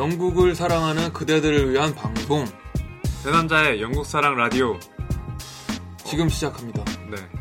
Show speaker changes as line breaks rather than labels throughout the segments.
영국을 사랑하는 그대들을 위한 방송
내 남자의 영국 사랑 라디오.
지금 시작합니다.
네.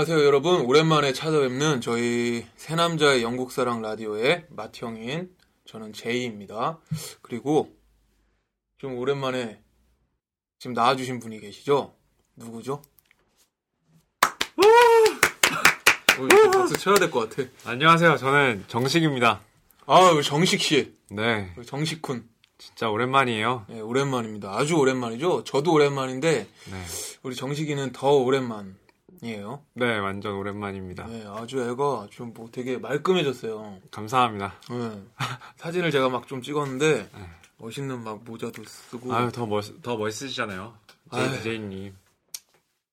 안녕하세요, 여러분. 오랜만에 찾아뵙는 저희 새 남자의 영국 사랑 라디오의 맏형인 저는 제이입니다. 그리고 좀 오랜만에 지금 나와주신 분이 계시죠? 누구죠? 어, 박수 쳐야 될 것 같아.
안녕하세요. 저는 정식입니다.
아, 우리 정식 씨.
네.
우리 정식 군.
진짜 오랜만이에요.
네, 오랜만입니다. 아주 오랜만이죠? 저도 오랜만인데,
네.
우리 정식이는 더 오랜만 이에요.
네, 완전 오랜만입니다.
네, 아주 애가 좀 뭐 되게 말끔해졌어요.
감사합니다.
네. 사진을 제가 막 좀 찍었는데
네.
멋있는 막 모자도 쓰고
아유, 더 멋, 더 멋있으시잖아요.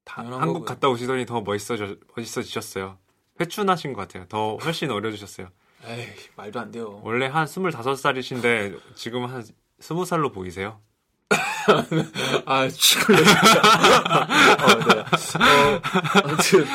당연한
한국
거고요.
갔다 오시더니 더 멋있어져, 멋있어지셨어요. 회춘하신 것 같아요. 더 훨씬 어려지셨어요.
에이 말도 안 돼요.
원래 한 25살이신데 지금 한 20살로 보이세요?
아 치글래 진짜. 어, 네. 어, 아무튼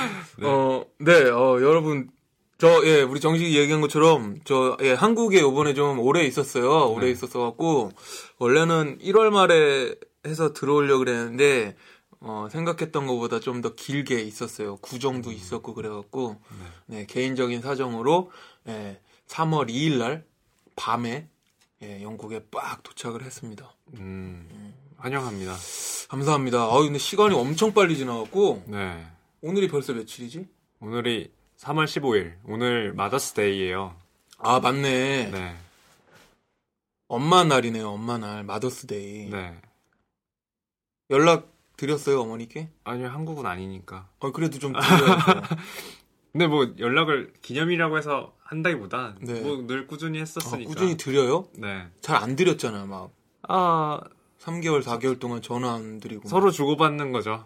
어, 네, 어, 여러분 저 예, 우리 정식이 얘기한 것처럼 저 예, 한국에 이번에 좀 오래 있었어요. 오래
네.
있었어 갖고 원래는 1월 말에 해서 들어오려고 그랬는데 어, 생각했던 것보다 좀 더 길게 있었어요. 구정도 있었고 그래갖고 네, 개인적인 사정으로 예, 3월 2일 날 밤에 예, 영국에 빡 도착을 했습니다.
음, 환영합니다.
감사합니다. 아 근데 시간이 엄청 빨리 지나갔고
네.
오늘이 벌써 며칠이지?
오늘이 3월 15일. 오늘 Mother's Day예요.
아 맞네.
네.
엄마 날이네요. 엄마 날 Mother's Day.
네.
연락 드렸어요 어머니께?
아니요, 한국은 아니니까.
어 그래도 좀 드려야죠.
근데 뭐 연락을 기념이라고 해서 한다기보다
네.
뭐늘 꾸준히
아,
했었으니까.
꾸준히 드려요?
네.
잘 안 드렸잖아요. 막
아,
3개월 4개월 동안 전화 안 드리고.
서로 주고받는 거죠.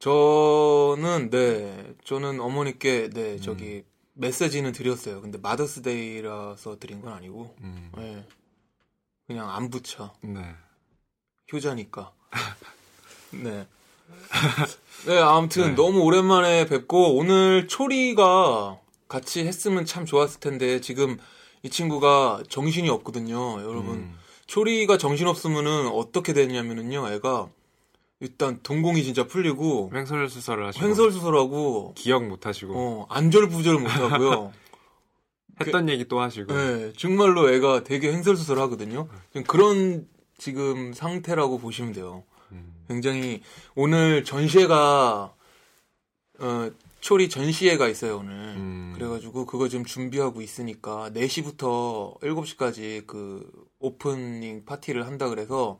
저는 네 저는 어머니께 네
음.
저기 메시지는 드렸어요. 근데 마더스데이라서 드린 건 아니고
음.
네. 그냥 안 붙여
네.
효자니까. 네. 네 아무튼
네.
너무 오랜만에 뵙고 오늘 초리가 같이 했으면 참 좋았을 텐데 지금 이 친구가 정신이 없거든요, 여러분.
음.
초리가 정신 없으면은 어떻게 되냐면은요, 애가 일단 동공이 진짜 풀리고
횡설수설을 하시고
횡설수설하고
기억 못 하시고
어, 안절부절 못 하고요.
했던 얘기 또 하시고
네, 정말로 애가 되게 횡설수설 하거든요. 지금 그런 지금 상태라고 보시면 돼요.
음.
굉장히 오늘 전시회가 어, 초리 전시회가 있어요 오늘.
음.
그래가지고 그거 좀 준비하고 있으니까 4시부터 7시까지 그 오프닝 파티를 한다 그래서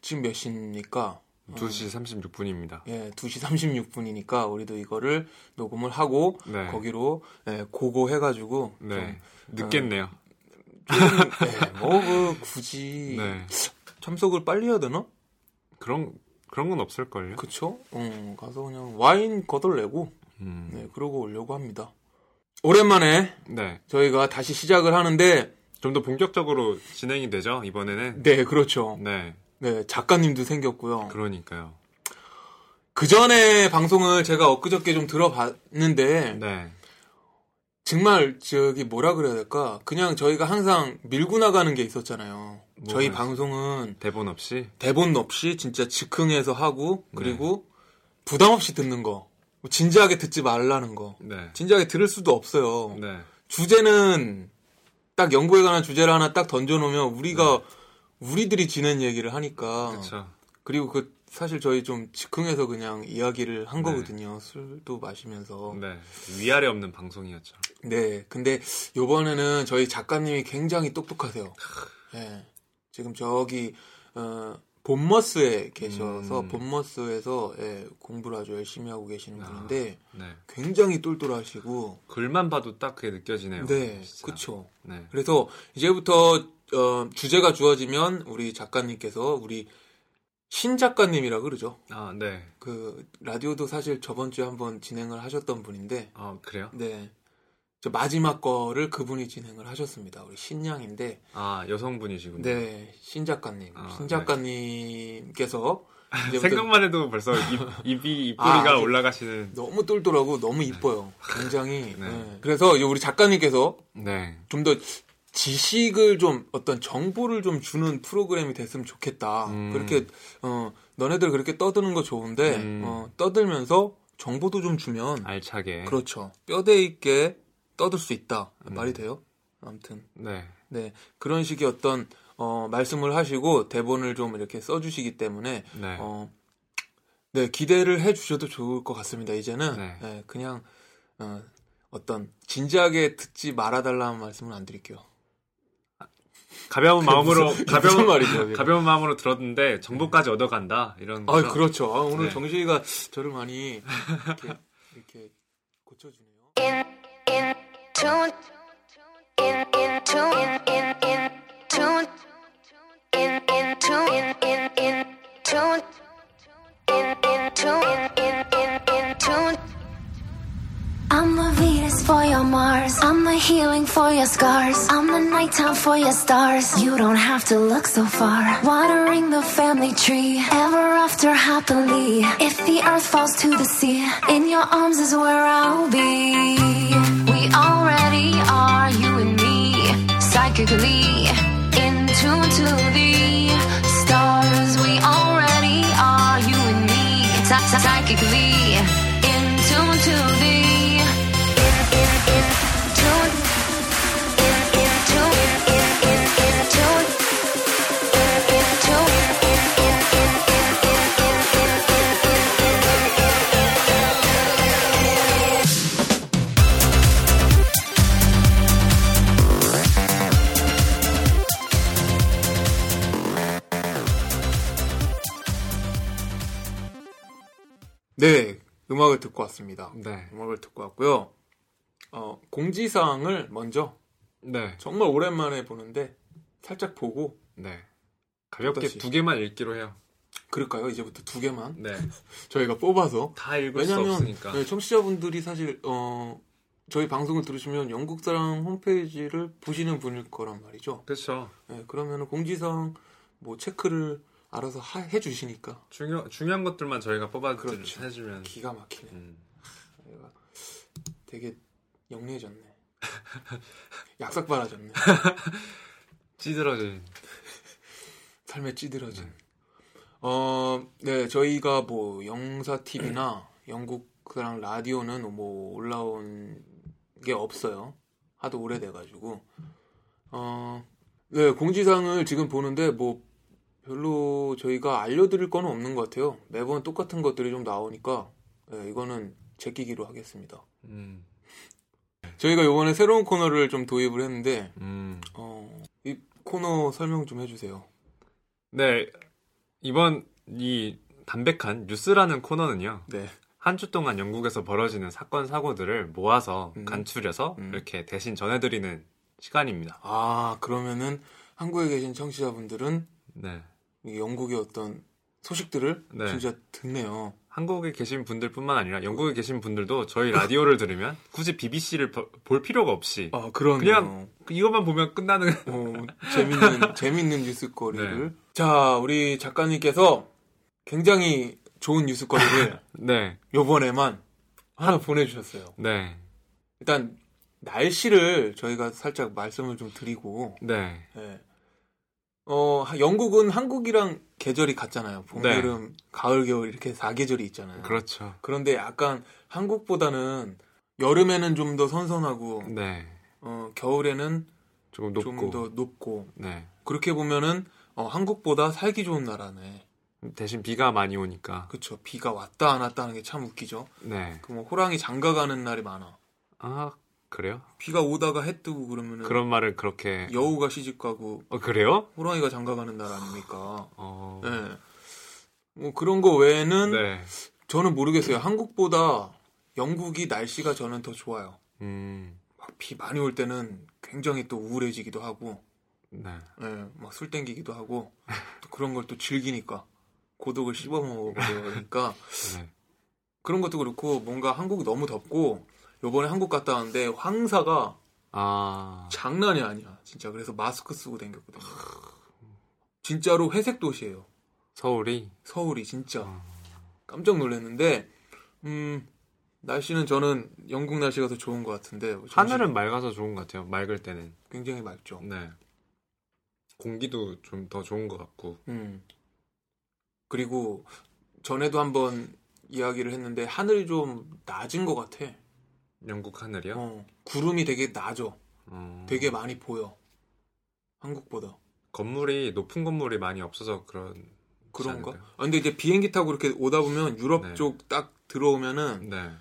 지금 몇 시입니까?
2시 36분입니다.
예, 2시 36분이니까 우리도 이거를 녹음을 하고
네.
거기로 예, 고고 해가지고
네. 늦겠네요.
좀, 예, 뭐그 굳이
네.
참석을 빨리 해야 되나?
그런 그런 건 없을 걸요.
그쵸? 어, 가서 그냥 와인 거덜내고
음.
네, 그러고 오려고 합니다. 오랜만에
네.
저희가 다시 시작을 하는데
좀 더 본격적으로 진행이 되죠, 이번에는.
네, 그렇죠.
네.
네, 작가님도 생겼고요.
그러니까요.
그 전에 방송을 제가 엊그저께 좀 들어봤는데
네.
정말 저기 뭐라 그래야 될까? 그냥 저희가 항상 밀고 나가는 게 있었잖아요. 저희
있어요?
방송은
대본 없이.
대본 없이 진짜 즉흥해서 하고
네.
그리고 부담 없이 듣는 거. 진지하게 듣지 말라는 거.
네.
진지하게 들을 수도 없어요.
네.
주제는 딱 연구에 관한 주제를 하나 딱 던져 놓으면 우리가 우리들이 지낸 얘기를 하니까
그렇죠.
그리고 그 사실 저희 좀 즉흥해서 그냥 이야기를 한
네.
거거든요. 술도 마시면서.
네. 위아래 없는 방송이었죠.
네, 근데 요번에는 저희 작가님이 굉장히 똑똑하세요. 네, 지금 저기 어, 본머스에 계셔서
음.
본머스에서 예, 공부를 아주 열심히 하고 계시는
아.
분인데
네.
굉장히 똘똘하시고
글만 봐도 딱 그게 느껴지네요.
네. 그쵸.
네.
그래서 이제부터 어, 주제가 주어지면 우리 작가님께서 우리 신 작가님이라 그러죠.
아, 네.
그 라디오도 사실 저번 주에 한번 진행을 하셨던 분인데
아, 그래요?
네. 저 마지막 거를 그분이 진행을 하셨습니다. 우리 신양인데,
아, 여성분이시군요.
네, 신 작가님.
아,
신 작가님께서 이제부터
생각만 해도 벌써 입, 입이 입꼬리가
아, 아주-
올라가시는
너무 똘똘하고 너무 이뻐요. 굉장히.
네.
네. 그래서 이제 우리 작가님께서
네.
좀더 지식을 좀 어떤 정보를 좀 주는 프로그램이 됐으면 좋겠다.
음.
그렇게 어 너네들 그렇게 떠드는 거 좋은데
음.
어, 떠들면서 정보도 좀 주면
알차게.
그렇죠. 뼈대 있게 떠들 수 있다.
음.
말이 돼요? 아무튼
네.
네 그런 식의 어떤 어, 말씀을 하시고 대본을 좀 이렇게 써주시기 때문에
네.
어, 네 기대를 해주셔도 좋을 것 같습니다. 이제는
네.
네, 그냥 어, 어떤 진지하게 듣지 말아달라는 말씀은 안 드릴게요.
가벼운 마음으로 가벼운
말이죠?
가벼운 마음으로 들었는데 정보까지 얻어간다 이런
아
거죠.
그렇죠. 아, 오늘
네.
정식이가 저를 많이 이렇게, 이렇게 고쳐주네요.
Mars. I'm the healing for your scars. I'm the nighttime for your stars. You don't have to look so far. Watering the family tree. Ever after happily. If the earth falls to the sea, in your arms is where I'll be. We already are, you and me. Psychically. In tune to the stars. We already are, you and me. Psy- psy- Psychically.
네, 음악을 듣고 왔습니다.
네.
음악을 듣고 왔고요. 어, 공지사항을 먼저
네.
정말 오랜만에 보는데 살짝 보고
네. 가볍게
어떠시?
두 개만 읽기로 해요.
그럴까요? 이제부터 두 개만
네.
저희가 뽑아서
다 읽을 수
왜냐하면
없으니까.
네, 청취자분들이 사실 어, 저희 방송을 들으시면 영국 사랑 홈페이지를 보시는 분일 거란 말이죠.
그렇죠.
네, 그러면 공지사항 뭐 체크를 알아서 하- 해주시니까
중요 중요한 것들만 저희가 뽑아
그렇죠.
해주면.
기가 막히네.
음.
되게 영리해졌네. 약삭 빨아졌네.
찌들어진.
삶에 찌들어진. 어, 네, 저희가 뭐 영사 TV나 영국랑 라디오는 뭐 올라온 게 없어요. 하도 오래돼가지고. 어, 네, 공지사항을 지금 보는데 뭐 별로 저희가 알려드릴 건 없는 것 같아요. 매번 똑같은 것들이 좀 나오니까 네, 이거는 제끼기로 하겠습니다.
음.
저희가 이번에 새로운 코너를 좀 도입을 했는데
음.
어, 이 코너 설명 좀 해주세요.
네. 이번 이 담백한 뉴스라는 코너는요.
네.
한 주 동안 영국에서 벌어지는 사건 사고들을 모아서
음.
간추려서
음.
이렇게 대신 전해드리는 시간입니다.
아 그러면은 한국에 계신 청취자분들은
네.
이 영국의 어떤 소식들을
네.
진짜 듣네요.
한국에 계신 분들뿐만 아니라 영국에 계신 분들도 저희 라디오를 들으면 굳이 BBC를 볼 필요가 없이
아 그런
그냥 이것만 보면 끝나는
어, 재밌는 재밌는
네.
뉴스거리를 자 우리 작가님께서 굉장히 좋은 뉴스거리를
네.
요번에만 하나 보내주셨어요.
네.
일단 날씨를 저희가 살짝 말씀을 좀 드리고
네.
예. 어, 하- 영국은 한국이랑 계절이 같잖아요. 봄,
네.
여름, 가을, 겨울 이렇게 사계절이 있잖아요.
그렇죠.
그런데 약간 한국보다는 여름에는 좀 더 선선하고
네.
어, 겨울에는
조금 높고.
좀 더 높고
네.
그렇게 보면은 어, 한국보다 살기 좋은 나라네.
대신 비가 많이 오니까.
그쵸. 비가 왔다 안 왔다 하는 게 참 웃기죠.
네.
그뭐 호랑이 장가 가는 날이 많아.
아 그래요?
비가 오다가 해 뜨고 그러면은
그런 말을 그렇게.
여우가 시집 가고
어 그래요?
호랑이가 장가 가는 날 아닙니까?
어.
네. 뭐 그런 거 외에는
네.
저는 모르겠어요. 한국보다 영국이 날씨가 저는 더 좋아요.
음.
막비 많이 올 때는 굉장히 또 우울해지기도 하고,
네.
예, 막술 땡기기도 하고, 또 그런 걸 또 즐기니까 고독을 씹어 먹으니까
네.
그런 것도 그렇고 뭔가 한국이 너무 덥고 요번에 한국 갔다 왔는데 황사가
아.
장난이 아니야 진짜 그래서 마스크 쓰고 댕겼거든요. 진짜로 회색 도시예요.
서울이.
서울이 진짜
어.
깜짝 놀랐는데 음 날씨는 저는 영국 날씨가 더 좋은 것 같은데 점심-
하늘은 맑아서 좋은 것 같아요. 맑을 때는.
굉장히 맑죠.
네. 공기도 좀 더 좋은 것 같고.
음 그리고 전에도 한번 이야기를 했는데 하늘이 좀 낮은 것 같아.
영국 하늘이요?
어, 구름이 되게 낮어.
어.
되게 많이 보여. 한국보다.
건물이 높은 건물이 많이 없어서 그런.
그런가? 아, 근데 이제 비행기 타고 이렇게 오다 보면 유럽
네.
쪽딱 들어오면은
네.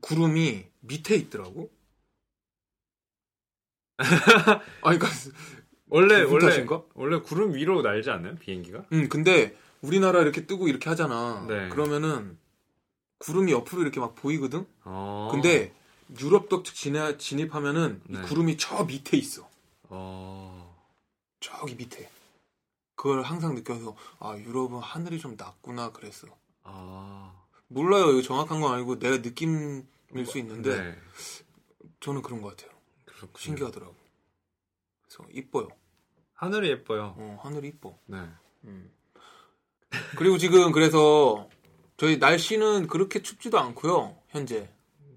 구름이 밑에 있더라고. 아니, 그러니까,
원래 원래
탓인가?
원래 구름 위로 날지 않나요? 비행기가?
음, 근데 우리나라 이렇게 뜨고 이렇게 하잖아.
네.
그러면은 구름이 옆으로 이렇게 막 보이거든?
어.
근데 유럽 쪽 진입, 진입하면은 이
네.
구름이 저 밑에 있어.
어.
저기 밑에. 그걸 항상 느껴서 아, 유럽은 하늘이 좀 낮구나 그랬어.
아.
몰라요. 이거 정확한 건 아니고 내가 느낌일 수 있는데
네.
저는 그런 것 같아요.
그렇군요.
신기하더라고. 그래서 이뻐요.
하늘이 예뻐요.
어, 하늘이 이뻐.
네.
음. 그리고 지금 그래서 저희 날씨는 그렇게 춥지도 않고요. 현재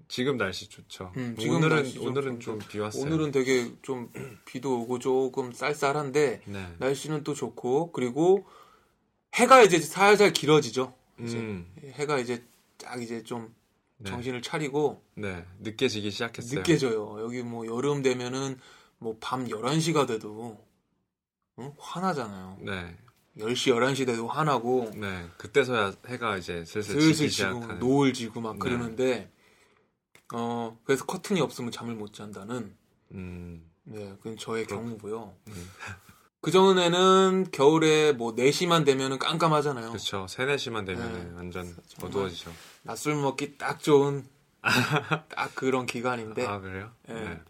지금 날씨 좋죠.
음, 지금
오늘은
날씨 좀
오늘은. 좀 비 왔어요.
오늘은 되게 좀 비도 오고 조금 쌀쌀한데
네.
날씨는 또 좋고 그리고 해가 이제 살살 길어지죠. 이제
음.
해가 이제 딱 이제 좀
네.
정신을 차리고
네. 늦게 지기 시작했어요.
늦게 져요. 여기 뭐 여름 되면은 뭐 밤 11시가 돼도 응? 화나잖아요.
네.
10시, 11시 돼도 화나고
네. 그때서야 해가 이제 슬슬,
슬슬
지기 시작하는.
노을 지고 막
네.
그러는데 어 그래서 커튼이 없으면 잠을 못 잔다는
음.
네, 그건 저의 경우고요.
음.
그 전에는 겨울에 뭐 4시만 되면은 깜깜하잖아요.
그렇죠. 3, 4시만 되면
네.
완전. 어두워지죠.
낮술 먹기 딱 좋은 딱 그런 기간인데
아, 그래요?
네.
네.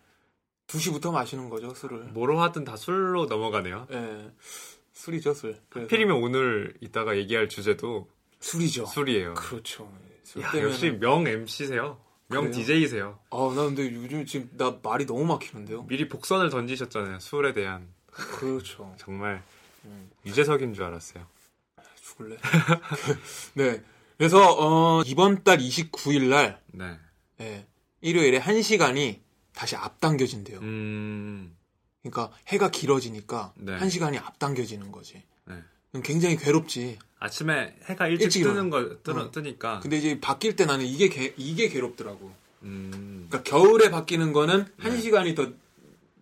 2시부터 마시는 거죠, 술을.
뭐로 하든 다 술로 넘어가네요.
예. 술이죠, 술.
하필이면 오늘 이따가 얘기할 주제도
술이죠.
술이에요.
그렇죠. 술
야,
때문에
역시 명 MC세요. 명? DJ세요.
아, 나 근데 요즘 지금 나 말이 너무 막히는데요.
미리 복선을 던지셨잖아요. 술에 대한.
그렇죠.
정말
음.
유재석인 줄 알았어요.
죽을래. 네. 그래서 어, 이번 달 29일 날
네.
예, 일요일에 1시간이 다시 앞당겨진대요.
음.
그러니까 해가 길어지니까
네.
1시간이 앞당겨지는 거지.
네.
굉장히 괴롭지.
아침에 해가 일찍,
일찍
뜨는. 거 뜨,
어.
뜨니까.
근데 이제 바뀔 때 나는 이게 개- 이게 괴롭더라고.
음.
그러니까 겨울에 바뀌는 거는
네.
1시간이 더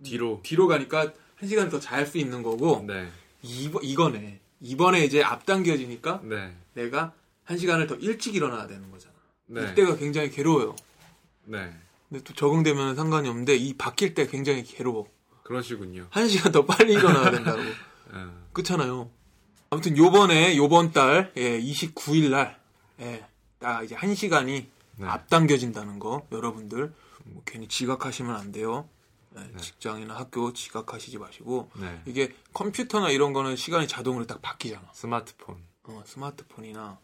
뒤로.
뒤로 가니까 1시간 더 잘 수 있는 거고
네.
이번 이거네. 이번에 이제 앞당겨지니까
네.
내가 1시간을 더 일찍 일어나야 되는 거잖아.
네.
이때가 굉장히 괴로워요.
네.
근데 또 적응되면 상관이 없는데 이 바뀔 때 굉장히 괴로워.
그러시군요.
1시간 더 빨리 일어나야 된다고.
어.
그렇잖아요. 아무튼 요번에 요번 달 예, 29일 날 예, 딱 이제 1시간이
네.
앞당겨진다는 거 여러분들 뭐 괜히 지각하시면 안 돼요. 예, 직장이나 학교 지각하시지 마시고
네.
이게 컴퓨터나 이런 거는 시간이 자동으로 딱 바뀌잖아.
스마트폰.
어, 스마트폰이나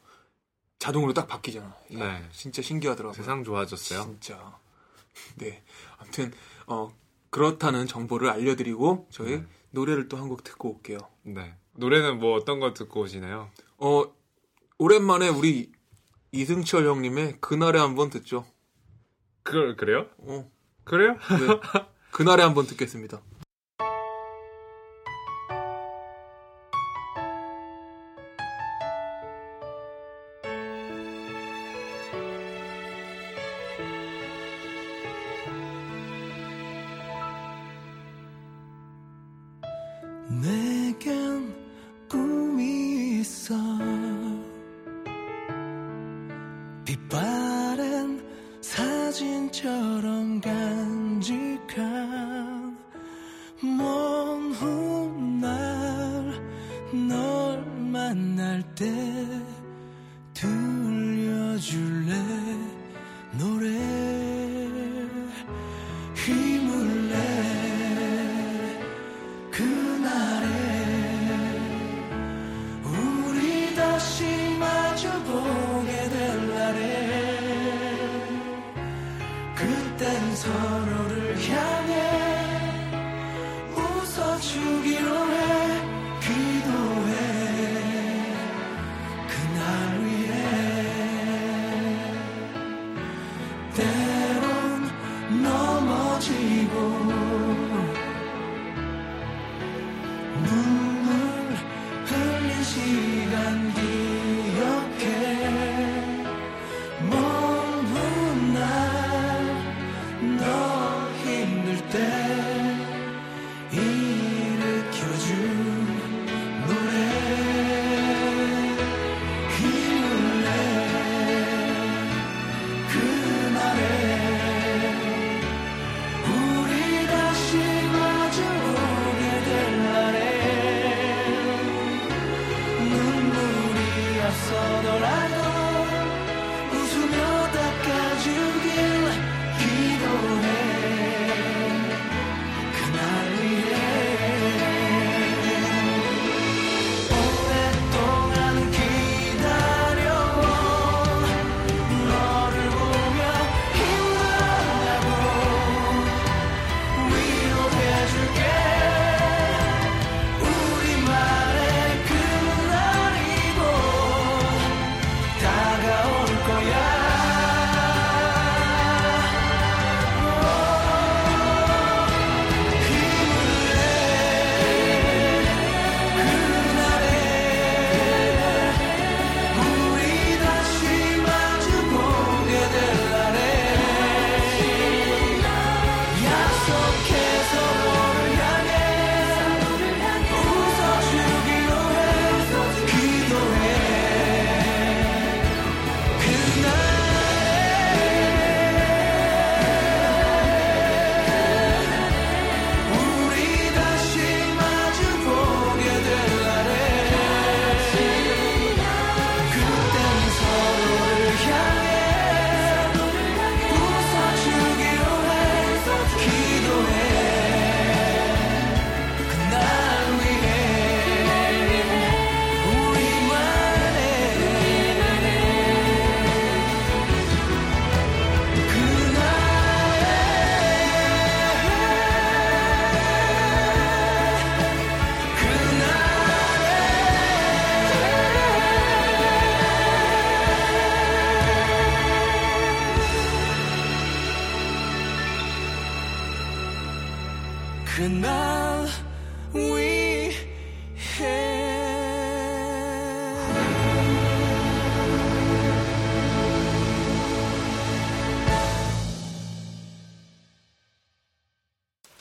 자동으로 딱 바뀌잖아. 야,
네.
진짜 신기하더라고요.
세상 좋아졌어요.
진짜. 네. 아무튼 어 그렇다는 정보를 알려드리고 저희
네.
노래를 또 한 곡 듣고 올게요.
네. 노래는 뭐 어떤 거 듣고 오시나요?
어 오랜만에 우리 이승철 형님의 그날에 한번 듣죠.
그 그래요?
어,
그래요?
네. 그날에 한번 듣겠습니다.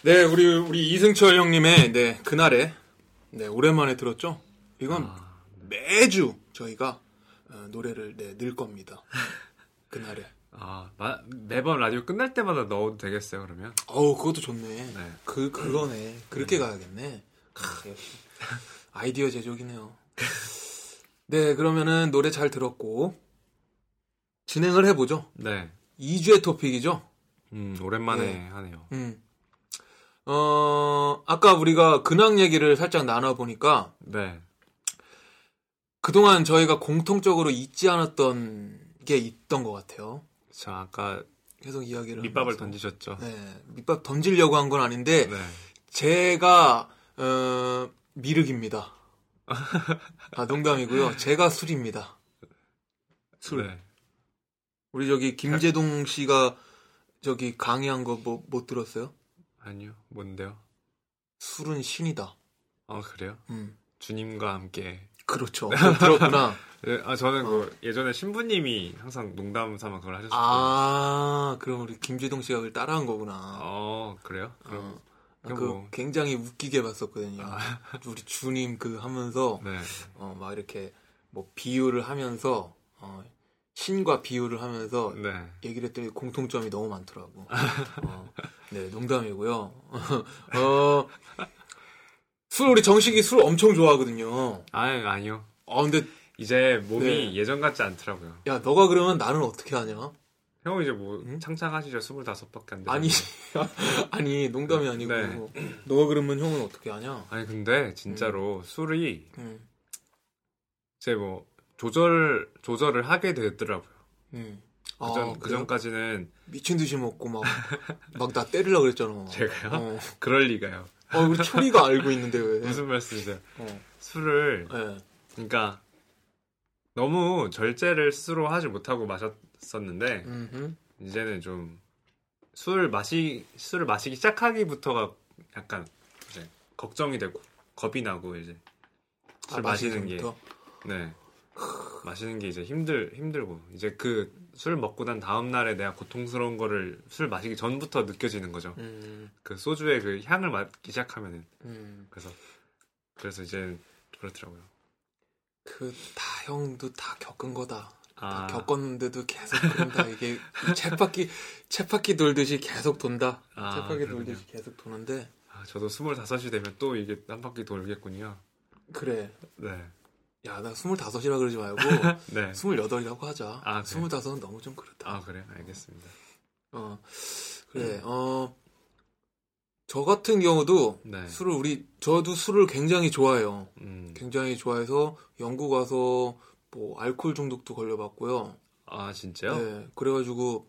네, 우리 우리 이승철 형님의 네 그날에 네 오랜만에 들었죠. 이건 매주 저희가 어, 노래를 네, 늘 겁니다. 그날에.
아, 마- 매번 라디오 끝날 때마다 넣어도 되겠어요, 그러면?
어우 그것도 좋네.
네.
그 그거네. 그렇게 가야겠네. 크, 역시 아이디어 제조기네요. 네, 그러면은 노래 잘 들었고 진행을 해보죠.
네.
2주의 토픽이죠.
음, 오랜만에
네.
하네요.
음. 어, 아까 우리가 근황 얘기를 살짝 나눠보니까
네.
그동안 저희가 공통적으로 잊지 않았던 게 있던 것 같아요.
저 아까
계속 이야기를.
밑밥을
하면서.
던지셨죠.
네, 밑밥 던지려고 한 건 아닌데,
네.
제가, 어, 미륵입니다. 아, 농담이고요. 제가 술입니다. 술.
네.
우리 저기 김재동 씨가 저기 강의한 거 뭐 못 들었어요?
아니요. 뭔데요?
술은 신이다.
아, 그래요?
음.
주님과 함께.
그렇죠. 들었구나.
네, 아, 저는
어.
그 예전에 신부님이 항상 농담 삼아 그걸 하셨어요.
아, 그럼 우리 김재동 씨가 그걸 따라한 거구나.
어, 그래요? 그럼.
어.
그 뭐.
굉장히 웃기게 봤었거든요. 우리 주님 그 하면서
네.
어, 막 이렇게 뭐 비유를 하면서 어, 신과 비유를 하면서
네.
얘기를 했더니 공통점이 너무 많더라고. 어, 네, 농담이고요. 어, 술 우리 정식이 술 엄청 좋아하거든요.
아 아니요.
아 근데
이제 몸이
네.
예전 같지 않더라고요.
야 너가 그러면 나는 어떻게 하냐?
형은 이제 뭐
응?
창창하시죠. 25밖에 안 되죠.
아니 아니 농담이 아니고
네.
너가 그러면 형은 어떻게 하냐?
아니 근데 진짜로 술이
음,
이제 뭐 조절 조절을 하게 되더라고요.
음.
그전
아,
그
그래요?
전까지는
미친 듯이 먹고 막 막 나 때리려 그랬잖아.
제가요?
어.
그럴 리가요.
어, 우리 초리가 알고 있는데 왜?
무슨 말씀이세요?
어.
술을
예.
그러니까 너무 절제를 스스로 하지 못하고 마셨었는데
음흠.
이제는 좀 술 마시 술을 마시기 시작하기부터가 약간 이제 걱정이 되고 겁이 나고 이제 술
아,
마시는 게? 네. 마시는 게 이제 힘들 힘들고 이제 그 술 먹고 난 다음 날에 내가 고통스러운 거를 술 마시기 전부터 느껴지는 거죠.
음,
그 소주의 그 향을 맡기 시작하면은
음.
그래서 그래서 이제 그렇더라고요.
그 다 형도 다 겪은 거다. 다
아.
겪었는데도 계속 그런다. 이게 쳇바퀴 쳇바퀴 돌듯이 계속 돈다.
아,
쳇바퀴
그렇군요.
돌듯이 계속 도는데
아, 저도 스물다섯이 되면 또 이게 한 바퀴 돌겠군요.
그래.
네.
야, 나 스물다섯이라 그러지 말고
네.
스물여덟이라고 하자.
아, 그래?
스물다섯은 너무 좀 그렇다.
아 그래 알겠습니다.
어, 그래. 어, 저 같은 경우도
네.
술을 우리 저도 술을 굉장히 좋아해요.
음.
굉장히 좋아해서 영국 와서 뭐 알코올 중독도 걸려봤고요.
아 진짜요?
네, 그래가지고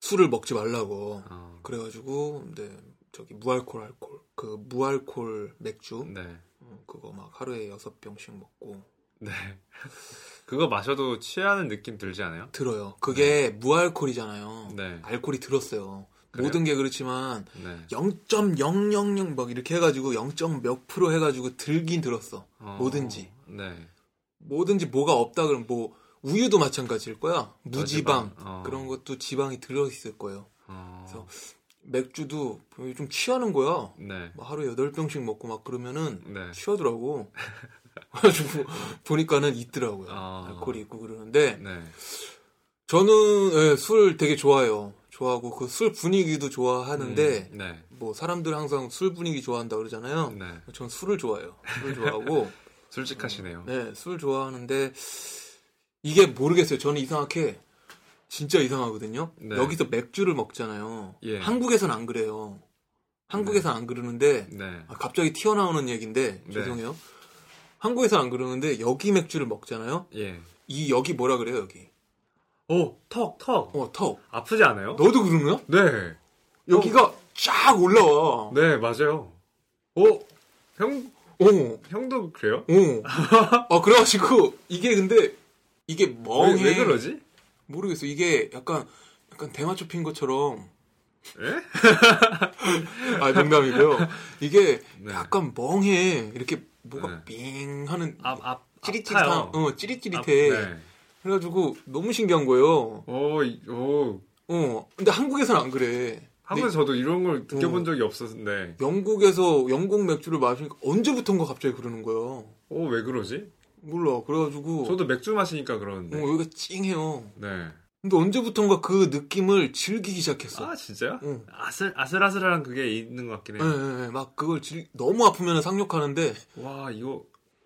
술을 먹지 말라고.
어.
그래가지고 네 저기 무알콜 알콜 그 무알콜 맥주
네.
어, 그거 막 하루에 여섯 병씩 먹고
네. 그거 마셔도 취하는 느낌 들지 않아요?
들어요. 그게 무알콜이잖아요.
네.
알콜이 들었어요.
그래요?
모든 게 그렇지만
네.
0.000 막 이렇게 해가지고 0. 몇 프로 해가지고 들긴 들었어.
어,
뭐든지
네.
뭐든지 뭐가 없다 그러면 뭐 우유도 마찬가지일 거야. 무지방
무지방, 어.
그런 것도 지방이 들어 있을 거예요.
어.
그래서 맥주도 좀 취하는 거야.
네.
뭐 하루에 8병씩 먹고 막 그러면은
네.
취하더라고. 그래가지고 보니까는 있더라고요.
아.
알코올이 있고 그러는데
네.
저는 예, 술 되게 좋아해요. 좋아하고 그 술 분위기도 좋아하는데
음, 네.
뭐 사람들 항상 술 분위기 좋아한다 그러잖아요.
네.
전 술을 좋아해요. 술을 좋아하고
솔직하시네요.
네, 술 좋아하는데 이게 모르겠어요. 저는 이상하게 진짜 이상하거든요.
네.
여기서 맥주를 먹잖아요.
예.
한국에선 안 그래요. 한국에선 안 그러는데
네.
아, 갑자기 튀어나오는 얘기인데
네.
죄송해요. 한국에선 안 그러는데 여기 맥주를 먹잖아요.
예.
이 여기 뭐라 그래요 여기?
오, 턱, 턱.
어 턱.
아프지 않아요?
너도 거야?
네.
여기가 쫙 올라와.
네, 맞아요. 오, 형,
어,
형도 그래요?
어. 아 그래가지고 이게 근데 이게 멍해.
왜, 왜 그러지?
모르겠어. 이게 약간 약간 대마 초 핀 것처럼.
예?
아 농담이고요. 이게
네.
약간 멍해. 이렇게 뭐가
네.
빙 하는
앞, 앞,
찌릿찌릿한.
아파요.
어 찌릿찌릿해.
앞, 네.
그래가지고 너무 신기한 거예요.
오, 이- 오.
어 근데 한국에서는 안 그래.
한국에서 저도 이런 걸 느껴본
어.
적이 없었는데,
영국에서 영국 맥주를 마시니까 언제부턴가 갑자기 그러는 거야.
오, 왜 그러지?
몰라. 그래가지고
저도 맥주 마시니까
어,
그러는데.
여기가 찡해요.
네.
근데 언제부턴가 그 느낌을 즐기기 시작했어.
아, 진짜요?
응.
아슬, 아슬아슬한 그게 있는 것 같긴
예,
해요.
예, 예. 막 그걸 즐... 너무 아프면 상륙하는데,
와, 이거,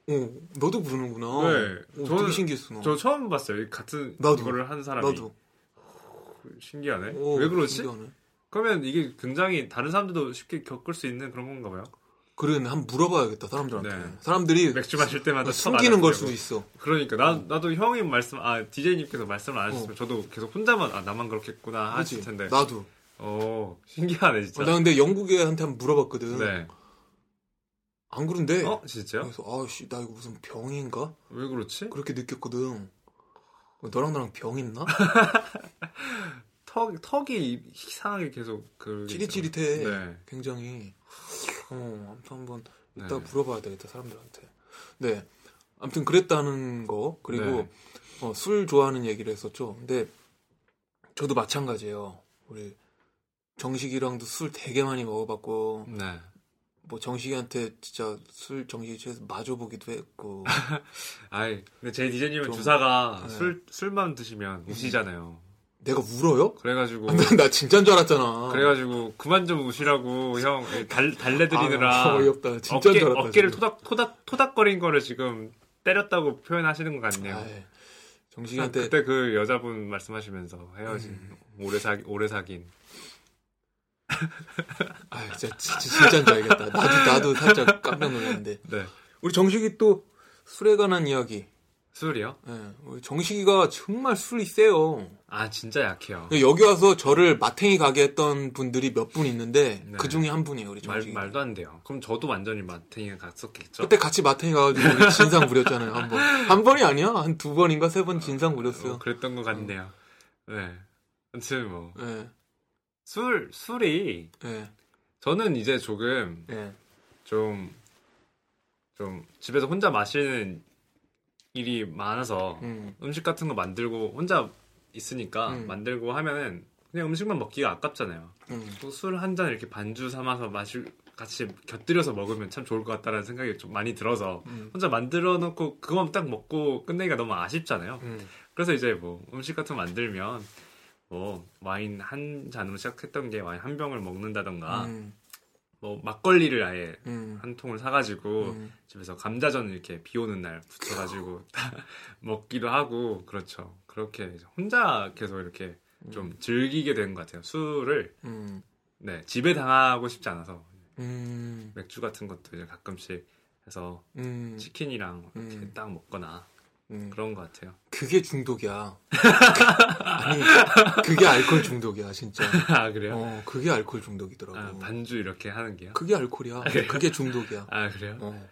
어, 너도 그러는구나.
네.
어,
저는-
신기했어. 너.
저 처음 봤어요. 이 같은
나도.
거를 한 사람이.
나도.
신기하네.
어,
왜 그러지?
신기하네.
그러면 이게 굉장히 다른 사람들도 쉽게 겪을 수 있는 그런 건가 봐요.
그래, 한번 물어봐야겠다, 사람들한테.
네.
사람들이
맥주 마실 때마다
어, 숨기는 걸 수도
있어. 그러니까 나 나도 형이 말씀 아 DJ님께서 말씀을 안 하셨으면
어.
저도 계속 혼자만 아 나만 그렇겠구나 하실? 텐데.
나도.
어 신기하네 진짜.
어, 나 근데 영국에 한테 한번 물어봤거든.
네.
안 그런데.
어 진짜요?
그래서, 아씨, 나 이거 무슨 병인가?
왜 그렇지?
그렇게 느꼈거든. 어, 너랑 나랑 병 있나?
턱 턱이 이상하게 계속 그
찌릿찌릿해.
네.
굉장히. 어, 아무튼 한번
네.
이따 물어봐야 되겠다, 사람들한테. 네. 아무튼 그랬다는 거. 그리고
네.
어, 술 좋아하는 얘기를 했었죠. 근데 저도 마찬가지예요. 우리 정식이랑도 술 되게 많이 먹어봤고
네.
뭐 정식이한테 진짜 술 정식이 취해서 마줘보기도 했고
아이, 근데 제 디제님은
좀-
주사가
네.
술 술만 드시면 우시잖아요.
내가 울어요?
그래가지고
나 진짜인 줄 알았잖아.
그래가지고 그만 좀 우시라고 형 달, 달래드리느라
아, 어이없다. 진짜인
어깨,
줄 알았다.
어깨를
지금.
토닥 토닥 토닥거린 거를 지금 때렸다고 표현하시는 것 같네요.
아이, 정식이한테
그때 그 여자분 말씀하시면서 헤어진
음.
오래 사 오래 사귄
아 진짜, 진짜 진짜인 줄 알겠다. 나도 나도 살짝 깜짝 놀랐는데
네
우리 정식이 또 술에 관한 이야기.
술이요?
예, 우리 정식이가 정말 술이 세요.
아 진짜 약해요.
여기 와서 저를 마탱이 가게 했던 분들이 몇 분 있는데
네.
그 중에 한 분이에요 우리
말,
정식이.
말도 안 돼요. 그럼 저도 완전히 마탱이에 갔었겠죠.
그때 같이 마탱이 가가지고 진상 부렸잖아요 한 번. 한 번이 아니야? 한 두 번인가 세 번 진상 부렸어요.
어, 그랬던 것 같네요. 네. 아무튼 뭐
예,
술 술이
예,
저는 이제 조금
예.
좀, 좀 집에서 혼자 마시는 일이 많아서
음,
음식 같은 거 만들고 혼자 있으니까
음.
만들고 하면은 그냥 음식만 먹기가 아깝잖아요.
음.
술한 잔 이렇게 반주 삼아서 마실 같이 곁들여서 먹으면 참 좋을 것 같다는 생각이 좀 많이 들어서
음.
혼자 만들어 놓고 그것만 딱 먹고 끝내기가 너무 아쉽잖아요.
음.
그래서 이제 뭐 음식 같은 거 만들면 뭐 와인 한 잔으로 시작했던 게 와인 한 병을 먹는다던가
음,
뭐 막걸리를 아예
음,
한 통을 사가지고
음.
집에서 감자전 이렇게 비 오는 날 붙여가지고 먹기도 하고 그렇죠. 그렇게 혼자 계속 이렇게 좀 즐기게 된 것 같아요. 술을
음,
네 집에 당하고 싶지 않아서
음,
맥주 같은 것도 이제 가끔씩 해서
음,
치킨이랑 이렇게
음.
딱 먹거나
음.
그런 것 같아요.
그게 중독이야. 아니, 그게 알코올 중독이야, 진짜.
아 그래요?
어, 그게 알코올 중독이더라고.
아, 반주 이렇게 하는 게요?
그게 알코올이야. 그게 중독이야.
아 그래요?
어.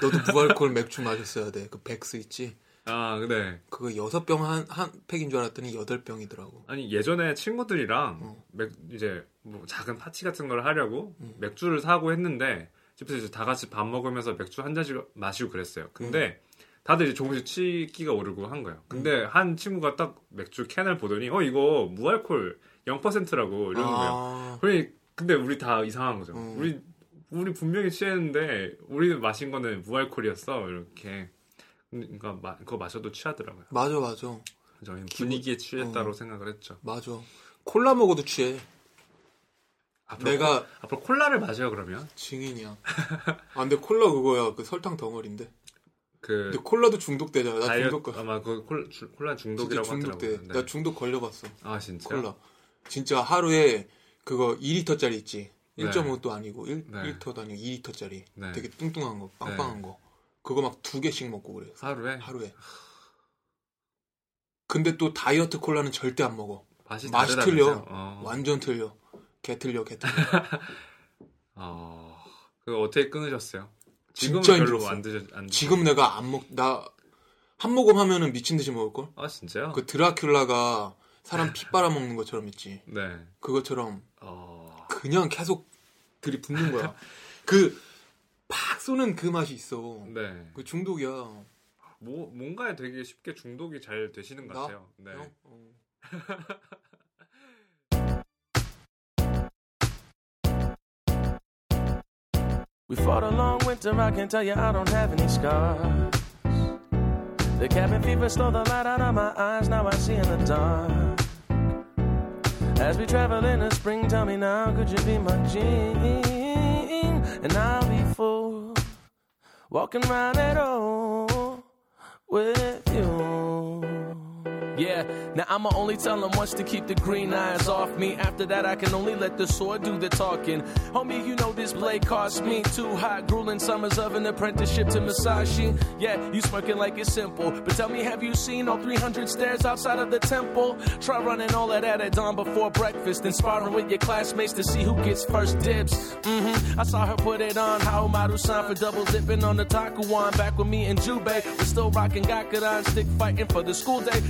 너도 무알콜 맥주 마셨어야 돼. 그 Beck's 있지?
아 네.
그거 여섯 병 한, 한 팩인 줄 알았더니 여덟 병이더라고.
아니 예전에 친구들이랑
어.
맥, 이제 뭐 작은 파티 같은 걸 하려고
음.
맥주를 사고 했는데 집에서 이제 다 같이 밥 먹으면서 맥주 한 잔씩 마시고 그랬어요. 근데
음.
다들 이제 조금씩 치기가 오르고 한 거예요. 근데 한 친구가 딱 맥주 캔을 보더니 어 이거 무알콜 0%라고 이러는 거예요.
아,
그러니 근데 우리 다 이상한 거죠.
음.
우리 우리 분명히 취했는데 우리 마신 거는 무알콜이었어 이렇게. 그러니까 마- 그거 마셔도 취하더라고요.
맞아, 맞아.
저희는
기분-
분위기에 취했다고
어.
생각을 했죠.
맞아. 콜라 먹어도 취해.
앞으로
내가
앞으로 콜라를 마셔요 그러면
증인이야. 아, 근데 콜라 그거야. 그 설탕 덩어리인데.
그
근데 콜라도 중독되잖아. 나
다이어트
중독,
아마 그 콜, 주- 콜라 중독이라고
중독돼.
하더라고요. 네.
나 중독 걸려봤어.
아 진짜
콜라. 진짜 하루에 그거 2리터짜리 있지.
네.
1.5도 아니고 1,
네.
1리터도 아니고 2리터짜리.
네.
되게 뚱뚱한 거, 빵빵한 거. 그거 막 두 개씩 먹고 그래.
하루에
하루에. 근데 또 다이어트 콜라는 절대 안 먹어.
맛이
맛이? 틀려.
어.
완전 틀려. 개 틀려, 개 틀려.
어. 그거 어떻게 끊으셨어요? 지금은
진짜
별로
힘들었어.
안 드셨 안
지금 내가 안 먹, 나, 한 모금 하면은 미친 듯이 먹을 걸?
아 진짜요?
그 드라큘라가 사람 피 빨아먹는 것처럼 있지.
네.
그것처럼
어.
그냥 계속 들이 붓는 거야. 그, 팍 쏘는 그 맛이 있어.
네.
그 중독이야.
뭐 뭔가에 되게 쉽게 중독이 잘 되시는 것
나?
같아요. 네.
어? 어.
We fought a long winter, I can tell you I don't have any scars. The cabin fever stole the light out of my eyes, now I see in the dark. As we travel in the spring, tell me now, could you be my gene? And I'll be full, walking around at all with you. Yeah, now I'ma only tell them once to keep the green eyes off me. After that, I can only let the sword do the talking. Homie, you know this blade cost me too hot. Grueling summers of an apprenticeship to Masashi. Yeah, you smirking like it's simple. But tell me, have you seen all 300 stairs outside of the temple? Try running all of that at dawn before breakfast and sparring with your classmates to see who gets first dibs. hmm I saw her put it on. How Maru sign for double dipping on the Takuan. Back with me and Jubei. We're still rocking Gakudan, stick fighting for the school day.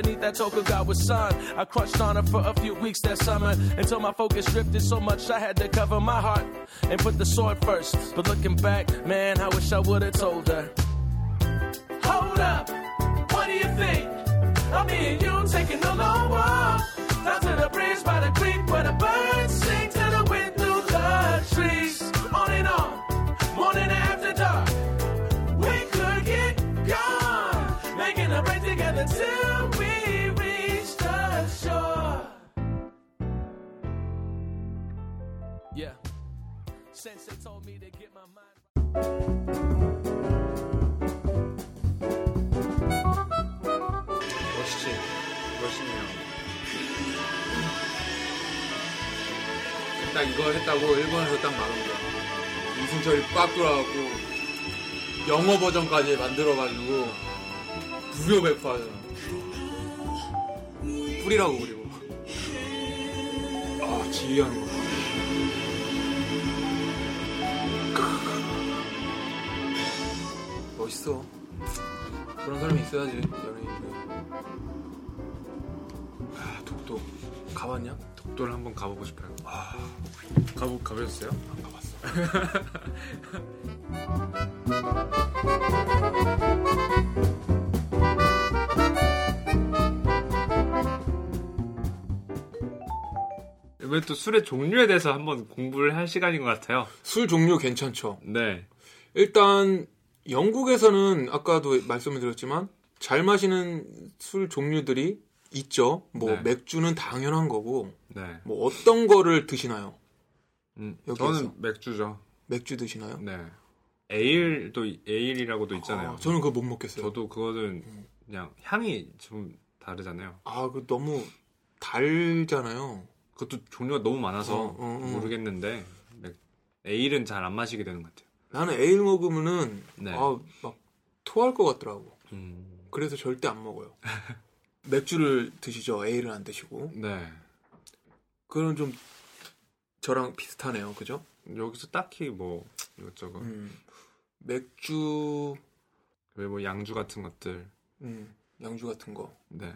Underneath that Tokugawa sun, I crushed on her for a few weeks that summer until my focus drifted so much I had to cover my heart and put the sword first. But looking back, man, I wish I would've told her. Hold up, what do you think? I'm me you
딱 이거 했다고 일본에서 딱 말한 거야. 이승철이 빡 돌아갖고 영어 버전까지 만들어가지고 무료 배포하잖아. 뿌리라고 그리고. 아 지휘하는 거. 멋있어. 그런 사람이 있어야지 연예인들. 아 독도 가봤냐?
독도를 한번 가보고 싶어요. 가보 가보셨어요?
안 가봤어.
이번에 또 술의 종류에 대해서 한번 공부를 할 시간인 것 같아요.
술 종류 괜찮죠.
네.
일단 영국에서는 아까도 말씀을 드렸지만 잘 마시는 술 종류들이 있죠. 뭐
네.
맥주는 당연한 거고
네.
뭐 어떤 거를 드시나요?
음,
여기에서?
저는 맥주죠.
맥주 드시나요?
네. 에일도 에일이라고도 있잖아요.
아, 저는 그거 못 먹겠어요.
저도 그거는 그냥 향이 좀 다르잖아요.
아, 그 너무 달잖아요.
그것도 종류가 너무 많아서
어, 어, 어.
모르겠는데 맥- 에일은 잘 안 마시게 되는 것 같아요.
나는 에일 먹으면은
네.
아, 막 토할 것 같더라고.
음,
그래서 절대 안 먹어요. 맥주를 드시죠. 에일은 안 드시고.
네.
그건 좀 저랑 비슷하네요. 그죠?
여기서 딱히 뭐 이것저것
음. 맥주
왜뭐 양주 같은 것들
음, 양주 같은 거.
네.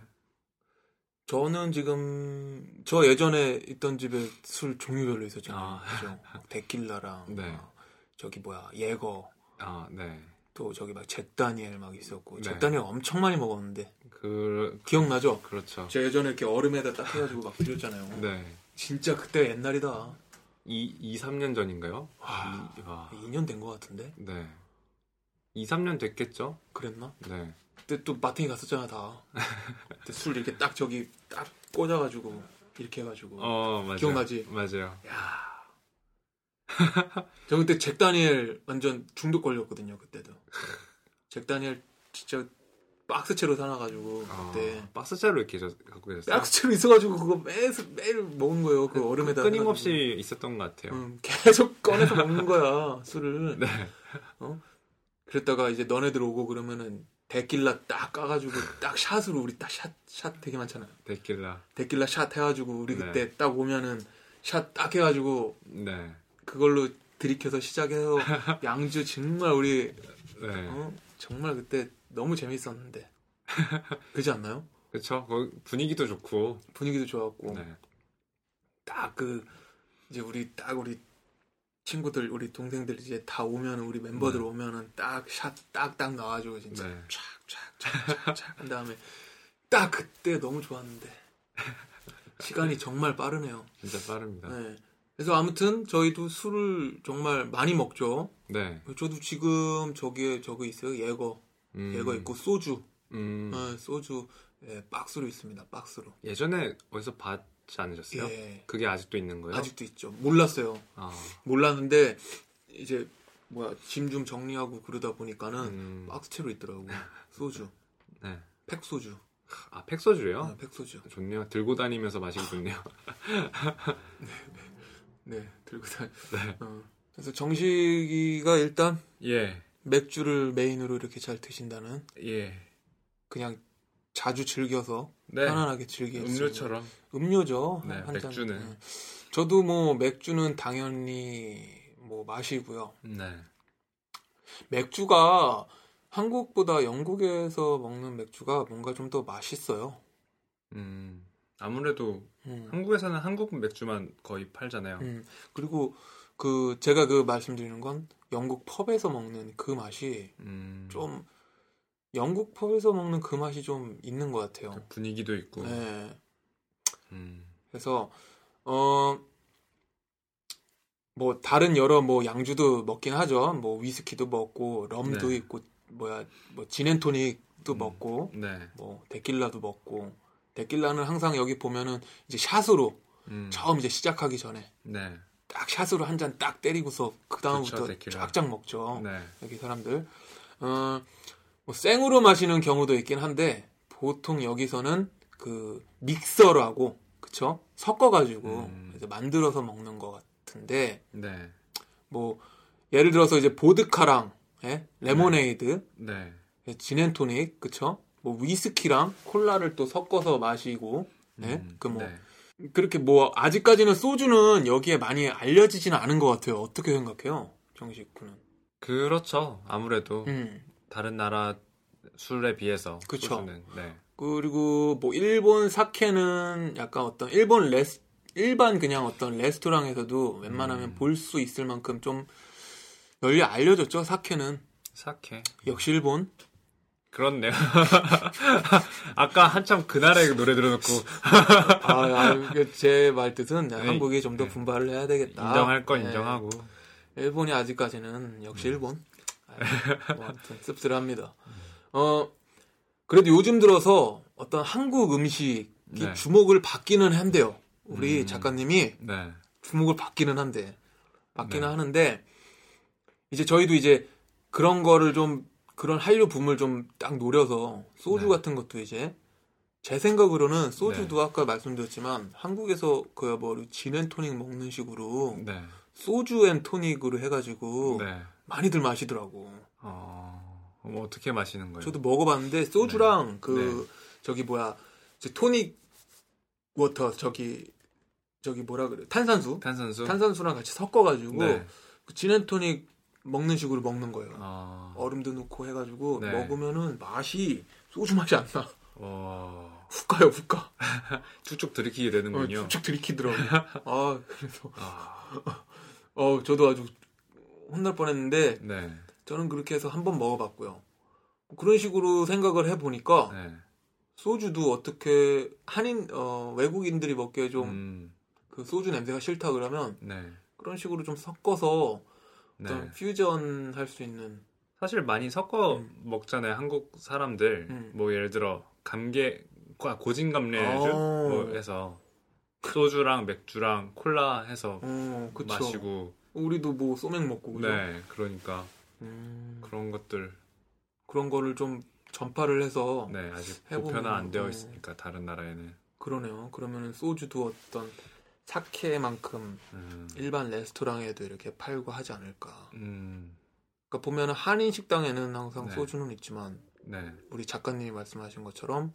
저는 지금 저 예전에 있던 집에 술 종류별로 있었잖아요.
아.
그죠? 데킬라랑
네.
막 저기 뭐야 예거
아, 네.
또 저기 막 잭다니엘 막 있었고
네.
잭다니엘 엄청 많이 먹었는데
그
기억나죠?
그렇죠.
제가 예전에 이렇게 얼음에다 딱 해가지고 막 드렸잖아요.
네.
진짜 그때 옛날이다.
2, 2 3년 전인가요?
와.
이, 와.
2년 된 것 같은데
네. 2, 3년 됐겠죠?
그랬나?
네.
그때 또 마탱이 갔었잖아 다. 그때 술 이렇게 딱 저기 딱 꽂아가지고 이렇게 해가지고.
어, 맞아요.
기억나지?
맞아요.
야. 저 그때 잭 다니엘 완전 중독 걸렸거든요. 그때도. 잭 다니엘 진짜 박스채로 사놔가지고 그때
어, 박스째로 이렇게 저- 갖고 계셨어요?
박스채로 있어가지고 그거 매일 매일 먹은 거예요. 그 얼음에다
끊임없이
해가지고.
있었던 것 같아요.
응, 계속 꺼내서 먹는 거야 술을.
네.
그랬다가 이제 너네들 오고 그러면은 데킬라 딱 까가지고 딱 샷으로 우리 딱 샷 샷 되게 많잖아요.
데킬라.
데킬라 샷 해가지고 우리
네.
그때 딱 오면은 샷 딱 해가지고
네.
그걸로 들이켜서 시작해서 양주 정말 우리
네.
어? 정말 그때 너무 재밌었는데 그렇지 않나요?
거기 분위기도 좋고.
분위기도 좋았고
네.
딱그 이제 우리 딱 우리 친구들 우리 동생들 이제 다 오면 우리 멤버들
네.
오면은 딱 샷 딱딱 나와가지고 진짜
네.
촥촥촥촥촥 한 다음에 딱 그때 너무 좋았는데 시간이 정말 빠르네요.
진짜 빠릅니다. 네.
네. 그래서 아무튼 저희도 술을 정말 많이 먹죠. 저도 지금 저기에 저거 있어요. 예거,
음,
예거 있고 소주,
음,
네, 소주 예, 박스로 있습니다. 박스로.
예전에 어디서 봤지 않으셨어요?
예.
그게 아직도 있는 거예요?
아직도 있죠. 몰랐어요.
아,
몰랐는데 이제 뭐야 짐 좀 정리하고 그러다 보니까는
음,
박스채로 있더라고. 소주,
네.
팩 소주,
아, 팩소주요?
아, 팩 소주.
좋네요. 들고 다니면서 마시기 좋네요.
네, 들고 다.
네.
어. 그래서 정식이가 일단
예,
맥주를 메인으로 이렇게 잘 드신다는
예.
그냥 자주 즐겨서
네.
편안하게 있는
음료처럼.
음료죠.
네,
한 잔.
맥주는.
네. 저도 뭐 맥주는 당연히 뭐 마시고요.
네.
맥주가 한국보다 영국에서 먹는 맥주가 뭔가 좀 더 맛있어요.
음, 아무래도
음.
한국에서는 한국 맥주만 거의 팔잖아요.
음. 그리고 그 제가 그 말씀드리는 건 영국 펍에서 먹는 그 맛이
음,
좀 영국 펍에서 먹는 그 맛이 좀 있는 것 같아요.
분위기도 있고.
네.
음,
그래서 어. 뭐 다른 여러 뭐 양주도 먹긴 하죠. 뭐 위스키도 먹고 럼도
네.
있고 뭐야 뭐 진앤토닉도
음.
먹고
네.
뭐 데킬라도 먹고 데킬라는 항상 여기 보면은 이제 샷으로
음,
처음 이제 시작하기 전에
네.
딱 샷으로 한 잔 딱 때리고서 그 다음부터. 쫙쫙 먹죠.
네.
여기 사람들. 어, 뭐 생으로 마시는 경우도 있긴 한데 보통 여기서는 그 믹서라고 그쵸? 섞어가지고
음.
이제 만들어서 먹는 것 같은데
네.
뭐 예를 들어서 이제 보드카랑 예? 레모네이드,
네.
예, 진앤토닉 그쵸? 뭐 위스키랑 콜라를 또 섞어서 마시고 예?
음,
그뭐
네.
그렇게 뭐 아직까지는 소주는 여기에 많이 알려지지는 않은 것 같아요. 어떻게 생각해요, 정식 군은?
그렇죠. 아무래도
음.
다른 나라 술에 비해서
그쵸.
소주는 네.
그리고 뭐 일본 사케는 약간 어떤 일본 레스 일반 그냥 어떤 레스토랑에서도 웬만하면
음.
볼수 있을 만큼 좀 널리 알려졌죠 사케는
사케.
역시 일본
그렇네요. 아까 한참 그날의 노래 들어놓고
아 제 말 뜻은
네.
한국이 좀더
네.
분발을 해야 되겠다
인정할 건
네.
인정하고.
일본이 아직까지는 역시 일본 아, 뭐 아무튼 씁쓸합니다
음.
어 그래도 요즘 들어서 어떤 한국 음식이
네.
주목을 받기는 한대요 우리
음.
작가님이
네.
주목을 받기는 한데 받기는
네.
하는데 이제 저희도 이제 그런 거를 좀 그런 한류 붐을 좀 딱 노려서 소주
네.
같은 것도 이제 제 생각으로는 소주도 아까 말씀드렸지만 한국에서 그뭐 진앤토닉 먹는 식으로
네.
소주 and tonic으로 해가지고
네.
많이들 마시더라고.
어, 그럼 어떻게 마시는 거예요?
저도 먹어봤는데 소주랑
네.
그 저기 뭐야 tonic water 저기 저기 뭐라 그래 탄산수
탄산수?
탄산수랑 같이 섞어가지고
네.
그 gin and tonic 먹는 식으로 먹는 거예요.
아,
얼음도 넣고 해가지고
네.
먹으면은 맛이 소주 맛이 안 나.
와,
훅 가요, 훅 가.
쭉쭉 들이키게
어,
되는군요.
쭉쭉 들이키더라고요. 아, 그래서
아,
어 저도 아주 혼날 뻔했는데
네.
저는 그렇게 해서 한번 먹어봤고요. 그런 식으로 생각을 해보니까
네.
소주도 어떻게 한인 어, 외국인들이 먹기에 좀그
음,
소주 냄새가 싫다 그러면
네.
그런 식으로 좀 섞어서
네.
어떤 퓨전 할 수 있는
사실 많이 섞어
음.
먹잖아요. 한국 사람들.
음.
뭐 예를 들어 감개 과- 고진감래주
어.
뭐 해서 소주랑 맥주랑 콜라 해서
어
마시고
우리도 뭐 소맥 먹고 그죠?
네 그러니까
음,
그런 것들
그런 거를 좀 전파를 해서
네 아직 보편화 안 되어
어.
있으니까 다른 나라에는
그러네요. 그러면은 소주도 어떤 사케만큼
음,
일반 레스토랑에도 이렇게 팔고 하지 않을까.
음,
그러니까 보면은 한인 식당에는 항상
네.
소주는 있지만
네
우리 작가님이 말씀하신 것처럼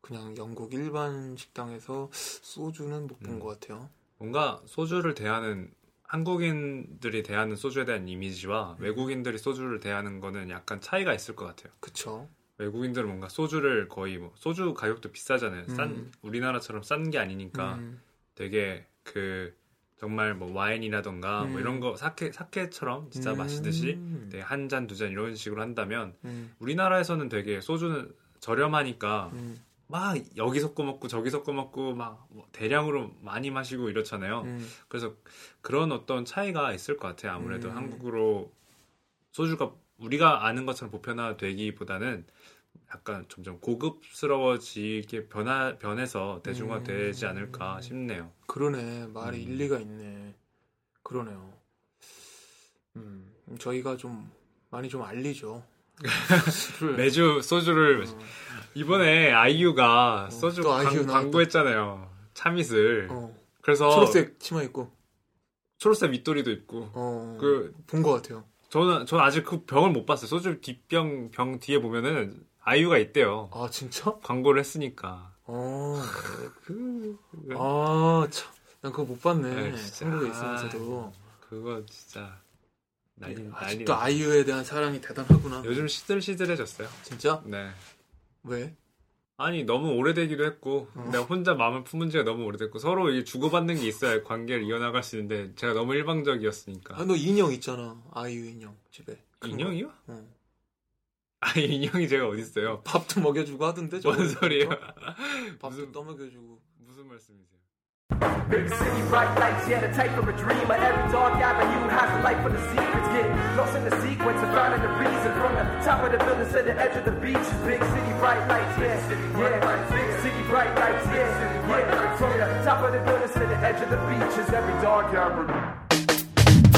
그냥 영국 일반 식당에서 소주는 못본
음.
것 같아요.
뭔가 소주를 대하는 한국인들이 대하는 소주에 대한 이미지와
음.
외국인들이 소주를 대하는 거는 약간 차이가 있을 것 같아요.
그쵸?
외국인들은 뭔가 소주를 거의 뭐 소주 가격도 비싸잖아요. 싼
음.
우리나라처럼 싼 게 아니니까
음,
되게 그 정말 뭐 와인이라던가
음.
뭐 이런 거 사케 사케처럼 진짜
음,
마시듯이 한 잔 두잔 이런 식으로 한다면
음,
우리나라에서는 되게 소주는 저렴하니까
음,
막 여기 섞어 먹고 저기 섞어 먹고 막뭐 대량으로 많이 마시고 이렇잖아요.
음,
그래서 그런 어떤 차이가 있을 것 같아요. 아무래도
음.
한국으로 소주가 우리가 아는 것처럼 보편화되기보다는 약간 점점 고급스러워지게 변화 변해서 대중화되지
음.
않을까 싶네요.
그러네. 말이
음.
일리가 있네. 그러네요. 음, 저희가 좀 많이 좀 알리죠.
매주 소주를
어,
이번에 아이유가 소주
또
광,
아이유.
광고했잖아요. 참이슬.
어,
그래서
초록색 치마 입고.
초록색 밑도리도 있고.
어, 그본 것 같아요.
저는 저는 아직 그 병을 못 봤어요. 소주 뒷병 병 뒤에 보면은 아이유가 있대요.
아 진짜?
광고를 했으니까.
어, 그아 참, 난 그거 못 봤네.
네.
한국에 있으면서도.
그거 진짜 난리 난리.
아직도
났-
아이유에 대한 사랑이 대단하구나.
요즘 시들시들해졌어요.
진짜?
네.
왜?
아니 너무 오래되기도 했고
어.
내가 혼자 마음을 품은 지가 너무 오래됐고 서로 이게 주고받는 게 있어야 관계를 이어나갈 수 있는데 제가 너무 일방적이었으니까
아, 너 인형 있잖아. 아이유 인형 집에.
인형이요?
어.
아 인형이 제가 어디 있어요?
밥도 먹여주고 하던데. 저거.
뭔 소리예요?
밥도
무슨-
떠먹여주고.
무슨 말씀이세요?
Big city, bright lights, yeah, the type of a dreamer. Every dark avenue has a light for the secrets. Get lost in the sequence of finding the reason. From the top of the building to the edge of the beach. Big city, bright lights, yeah, yeah. Big city, bright lights, yeah, yeah. From the top of the building to the edge of the beach is every dark avenue.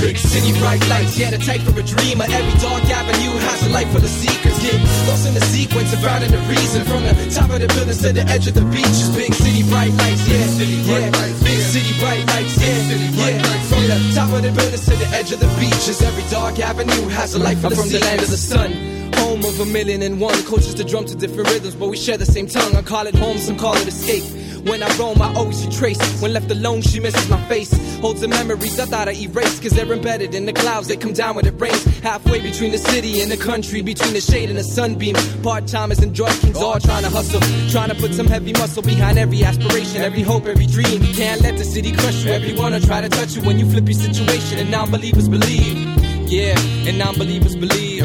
Brick city, bright lights, yeah, the type for a dreamer. Every dark avenue has a light for the secrets. Get lost in the sequence of finding the reason. From the top of the buildings to the edge of the beaches. Big city, bright lights, yeah, yeah. Big city, bright lights, yeah, yeah. From the top of the buildings to the edge of the beaches. Every dark avenue has a light full
I'm
of
from the land of the sun. Home of a million and one. Coaches the drum to different rhythms, but we share the same tongue. I call it home, some call it escape. When I roam, I always retrace. When left alone, she misses my face. Holds the memories I thought I erased, cause they're embedded in the clouds. They come down when it rains. Halfway between the city and the country, between the shade and the sunbeam. Part timers and joy kings all trying to hustle. Trying to put some heavy muscle behind every aspiration, every hope, every dream. You can't let the city crush you. Everyone will try to touch you when you flip your situation, and non believers believe. Yeah, and non-believers believe.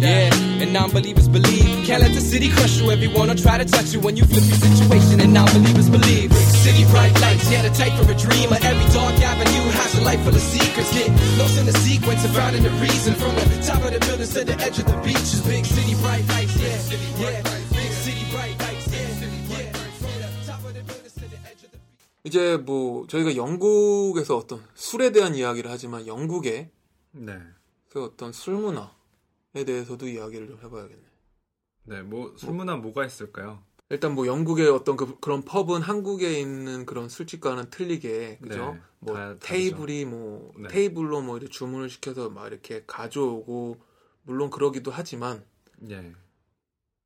Yeah, and non-believers believe. Can't let the city crush you. Everyone will try to touch you when you flip your situation, and non-believers believe.
Brick city, bright lights, yeah, the type for a dreamer. Every dark avenue has a light full of secrets. Get lost in the sequence of finding the reason. From the top of the buildings to the edge of the beaches. Big city, bright lights, yeah, yeah. Big city, bright lights, yeah, yeah. From the top of the buildings to the edge of the
이제 뭐 저희가 영국에서 어떤 술에 대한 이야기를 하지만 영국의
네.
그 어떤 술 문화에 대해서도 이야기를 좀 해봐야겠네.
네, 뭐 술문화 뭐 가 있을까요?
일단 뭐 영국의 어떤 그, 그런 펍은 한국에 있는 그런 술집과는 틀리게 그죠?
네,
뭐
다.
테이블이 뭐
네.
테이블로 뭐 이렇게 주문을 시켜서 막 이렇게 가져오고 물론 그러기도 하지만
예.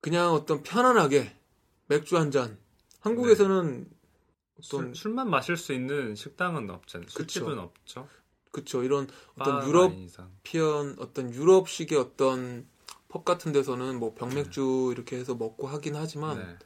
그냥 어떤 편안하게 맥주 한 잔. 한국에서는 어떤
술, 술만 마실 수 있는 식당은 없잖아요.
그쵸.
술집은 없죠.
그쵸 이런 어떤 European 어떤 유럽식의 어떤 펍 같은 데서는 뭐 병맥주 이렇게 해서 먹고 하긴 하지만
네.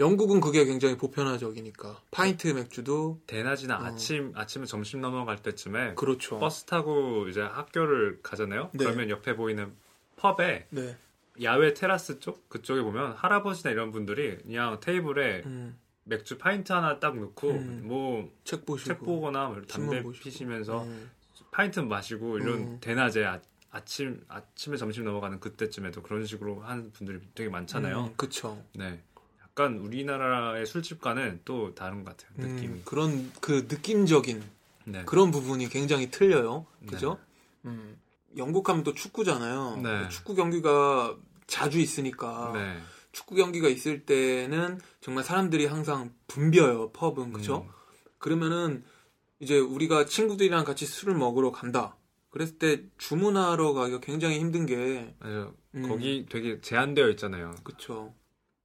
영국은 그게 굉장히 보편화적이니까 파인트 맥주도
대낮이나
어.
아침 아침에 점심 넘어갈 때쯤에
그렇죠.
버스 타고 이제 학교를 가잖아요.
네.
그러면 옆에 보이는 pub에
네.
야외 테라스 쪽 그쪽에 보면 할아버지나 이런 분들이 그냥 테이블에
음,
맥주 파인트 하나 딱 놓고
음. 뭐책책 보시고
보거나 뭐 담배
보시고.
피시면서
음,
파인트 마시고 이런
음.
대낮에 아, 아침 아침에 점심 넘어가는 그때쯤에도 그런 식으로 하는 분들이 되게 많잖아요.
음, 그쵸.
네. 약간 우리나라의 술집과는 또 다른 것 같아요. 느낌이.
음, 그런 그 느낌적인
네.
그런 부분이 굉장히 틀려요.
네.
그죠? 음, 영국 하면 또 축구잖아요.
네.
축구 경기가 자주 있으니까
네.
축구 경기가 있을 때는 정말 사람들이 항상 붐벼요. 펍은 그죠?
음.
그러면은 이제 우리가 친구들이랑 같이 술을 먹으러 간다. 그랬을 때 주문하러 가기가 굉장히 힘든 게
맞아요.
음.
거기 되게 제한되어 있잖아요.
그쵸.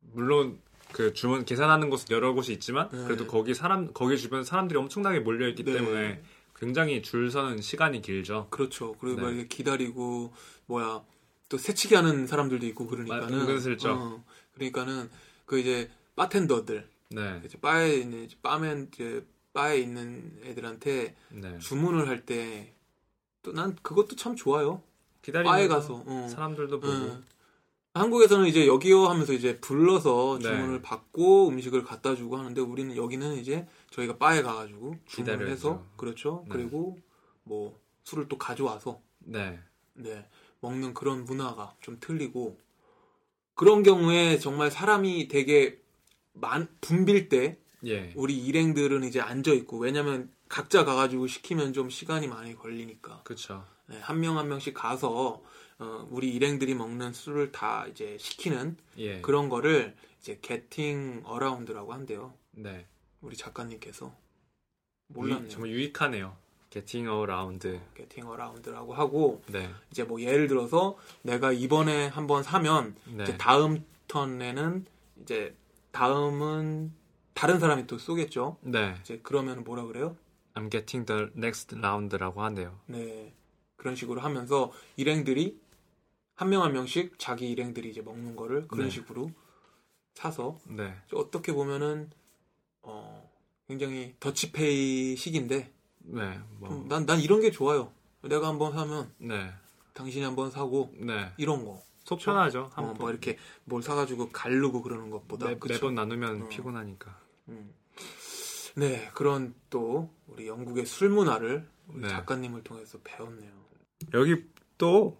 물론 그 주문 계산하는 곳은 여러 곳이 있지만
네.
그래도 거기 사람 거기 주변 사람들이 엄청나게 몰려 있기
네.
때문에 굉장히 줄 서는 시간이 길죠.
그렇죠. 그리고
네.
막 기다리고 뭐야 또 새치기 하는 사람들도 있고
마-
그러니까는
은근슬쩍.
어, 그러니까는 그 이제 바텐더들
네.
이제 바에 있는 이제 바맨 이제 바에 있는 애들한테
네.
주문을 할 때 또 난 그것도 참 좋아요.
기다리면서
바에 가서 어.
사람들도 보고
응. 한국에서는 이제 여기요 하면서 이제 불러서
네.
주문을 받고 음식을 갖다 주고 하는데 우리는 여기는 이제 저희가 바에 가가지고 주문을. 해서 그렇죠.
네.
그리고 뭐 술을 또 가져와서
네.
네 먹는 그런 문화가 좀 틀리고 그런 경우에 정말 사람이 되게 많 붐빌 때
예.
우리 일행들은 이제 앉아 있고 왜냐면 각자 가가지고 시키면 좀 시간이 많이 걸리니까
그렇죠.
네, 한명 한 명씩 가서 어, 우리 일행들이 먹는 술을 다 이제 시키는
예.
그런 거를 이제 getting a round라고 한대요.
네.
우리 작가님께서 몰랐네요.
정말 유익하네요. getting a round.
getting a round라고 하고
네.
이제 뭐 예를 들어서 내가 이번에 한번 사면
네.
이제 다음 turn에는 이제 다음은 다른 사람이 또 쏘겠죠.
네.
이제 그러면 뭐라 그래요?
I'm getting the next round라고 하네요.
네. 그런 식으로 하면서 일행들이 한 명 한 명씩 자기 일행들이 이제 먹는 거를 그런
네.
식으로 사서
네.
어떻게 보면은 어 굉장히 더치페이 식인데
네. 뭐.
난 난 이런 게 좋아요. 내가 한번 사면
네.
당신이 한번 사고
네.
이런 거.
속 편하죠.
어, 한뭐 이렇게 뭘 사가지고 가르고 그러는 것보다
매,
그쵸?
매번 나누면
어.
피곤하니까.
음. 네 그런 또 우리 영국의 술 문화를 우리
네.
작가님을 통해서 배웠네요.
여기 또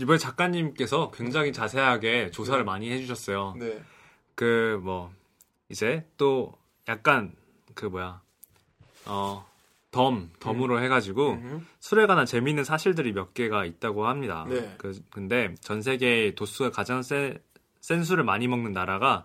이번에 작가님께서 굉장히 자세하게 조사를 많이 해주셨어요.
네.
그 뭐 이제 또 약간 그 뭐야 어 덤, 덤으로 해가지고
음.
술에 관한 재미있는 사실들이 몇 개가 있다고 합니다.
네.
그, 근데 전 세계 도수가 가장 센, 센 술을 많이 먹는 나라가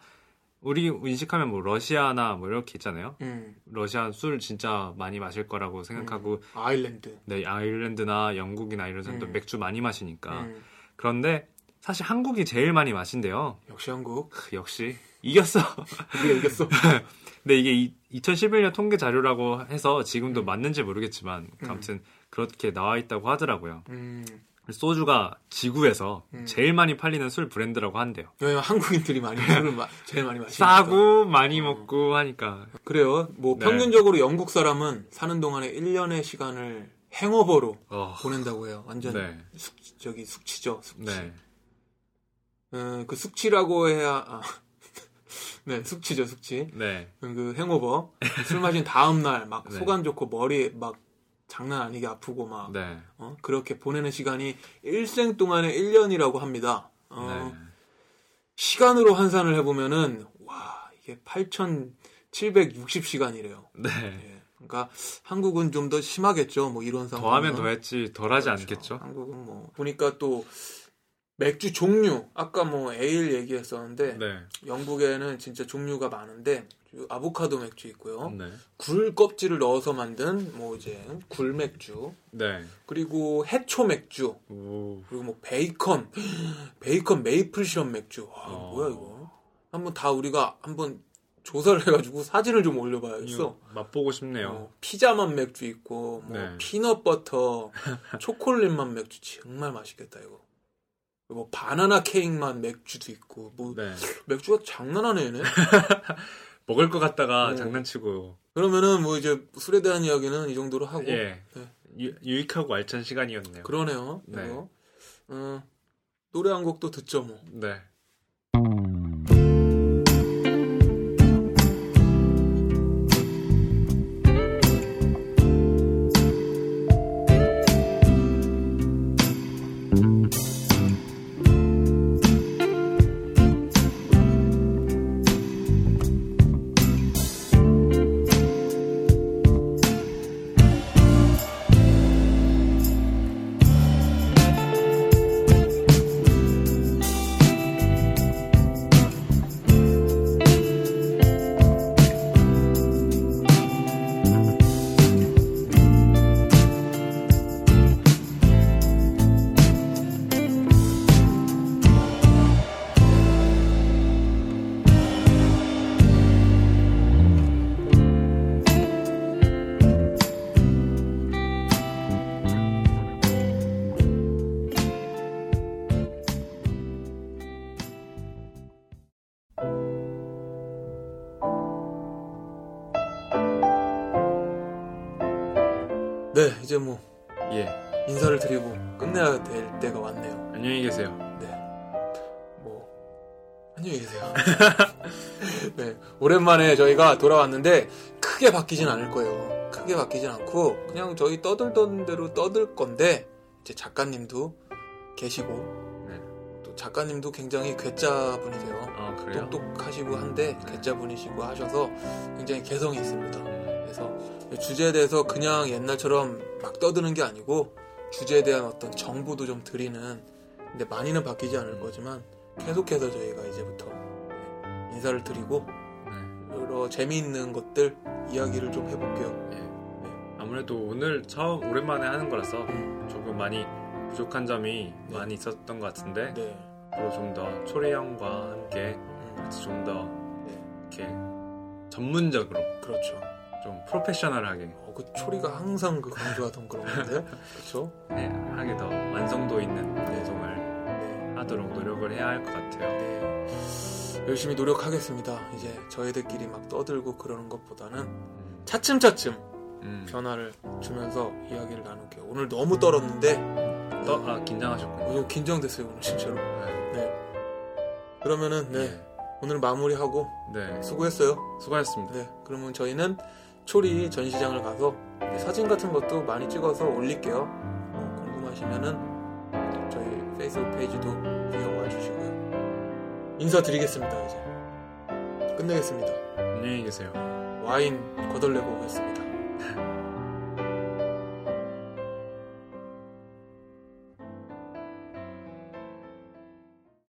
우리 인식하면 뭐 러시아나 뭐 이렇게 있잖아요.
음.
러시아 술 진짜 많이 마실 거라고 생각하고
아일랜드.
네, 아일랜드나 영국이나 이런 또
음.
맥주 많이 마시니까
음.
그런데 사실 한국이 제일 많이 마신대요.
역시 한국.
크, 역시 이겼어.
우리가 이겼어.
근데 이게 이, 2011년 통계 자료라고 해서 지금도 맞는지 모르겠지만 아무튼 그렇게 나와 있다고 하더라고요.
음.
소주가 지구에서
음.
제일 많이 팔리는 술 브랜드라고 한대요.
왜냐면 한국인들이 많이 술을 마, 제일 많이 마시니까.
싸고 많이 먹고 하니까.
그래요. 뭐
네.
평균적으로 영국 사람은 사는 동안에 1년의 시간을 행어버로
어,
보낸다고 해요. 완전
네.
숙, 저기 숙취죠. 숙취.
네.
음, 그 숙취라고 해야 아, 네 숙취죠 숙취.
네.
그 행오버 술 마신 다음 날막
네.
속안 좋고 머리 막 장난 아니게 아프고 막
네.
어? 그렇게 보내는 시간이 일생 동안의 1년이라고 합니다. 어,
네.
시간으로 환산을 해보면은 와 이게 8,760시간이래요.
네.
예. 그러니까 한국은 좀 더 심하겠죠. 뭐 이런 상황.
더하면 더했지 덜하지
그렇죠.
않겠죠.
한국은 뭐 보니까 또 맥주 종류 아까 뭐 에일 얘기했었는데
네.
영국에는 진짜 종류가 많은데 아보카도 맥주 있고요.
네.
굴 껍질을 넣어서 만든 뭐 이제 굴 맥주
네.
그리고 해초 맥주
오.
그리고 뭐 베이컨 베이컨 maple syrup 맥주 와
어.
뭐야 이거 한번 다 우리가 한번 조사를 해가지고 사진을 좀 올려봐야겠어.
맛보고 싶네요.
어, 피자맛 맥주 있고 뭐
네.
peanut butter 초콜릿맛 맥주 정말 맛있겠다 이거. 뭐 바나나 케이크맛 맥주도 있고 뭐
네.
맥주가 장난하네 얘네.
먹을 것 같다가
어.
장난치고.
그러면은 뭐 이제 술에 대한 이야기는 이 정도로 하고
예.
네.
유, 유익하고 알찬 시간이었네요.
그러네요.
네.
어, 노래 한 곡도 듣죠 뭐.
네.
네 오랜만에 저희가 돌아왔는데 크게 바뀌진 않을 거예요. 크게 바뀌진 않고 그냥 저희 떠들던 대로 떠들 건데 이제 작가님도 계시고
네.
또 작가님도 굉장히 괴짜분이세요.
아?
똑똑하시고 한데 괴짜분이시고 하셔서 굉장히 개성이 있습니다.
음,
그래서 주제에 대해서 그냥 옛날처럼 막 떠드는 게 아니고 주제에 대한 어떤 정보도 좀 드리는 근데 많이는 바뀌지 않을 거지만 계속해서 저희가 이제부터 네, 인사를 드리고
네.
여러 재미있는 것들 이야기를 좀 해볼게요.
예. 아무래도 오늘 처음 오랜만에 하는 거라서
음,
조금 많이 부족한 점이
네.
많이 있었던 것 같은데
네.
앞으로 좀 더 초래 형과 함께
음,
같이 좀더
네.
이렇게 전문적으로
그렇죠.
좀 프로페셔널하게
어, 그 초리가 항상 그 강조하던 그런 건데 그렇죠.
네, 하게 더 완성도 있는 방송을
네.
하도록 노력을 해야 할 것 같아요.
네. 열심히 노력하겠습니다. 이제 저희들끼리 막 떠들고 그러는 것보다는
음,
차츰차츰
음.
변화를 주면서 이야기를 나눌게요. 오늘 너무 떨었는데
떠, 아 긴장하셨군요.
너무 긴장됐어요 오늘 진짜로.
네.
네. 그러면은 네 오늘 마무리하고
네.
수고했어요.
수고하셨습니다.
네. 그러면 저희는 초리 전시장을 가서 사진 같은 것도 많이 찍어서 올릴게요. 어, 궁금하시면은 저희 페이스북 페이지도. 인사드리겠습니다 이제 끝내겠습니다.
안녕히 계세요.
와인 거덜내고 오겠습니다.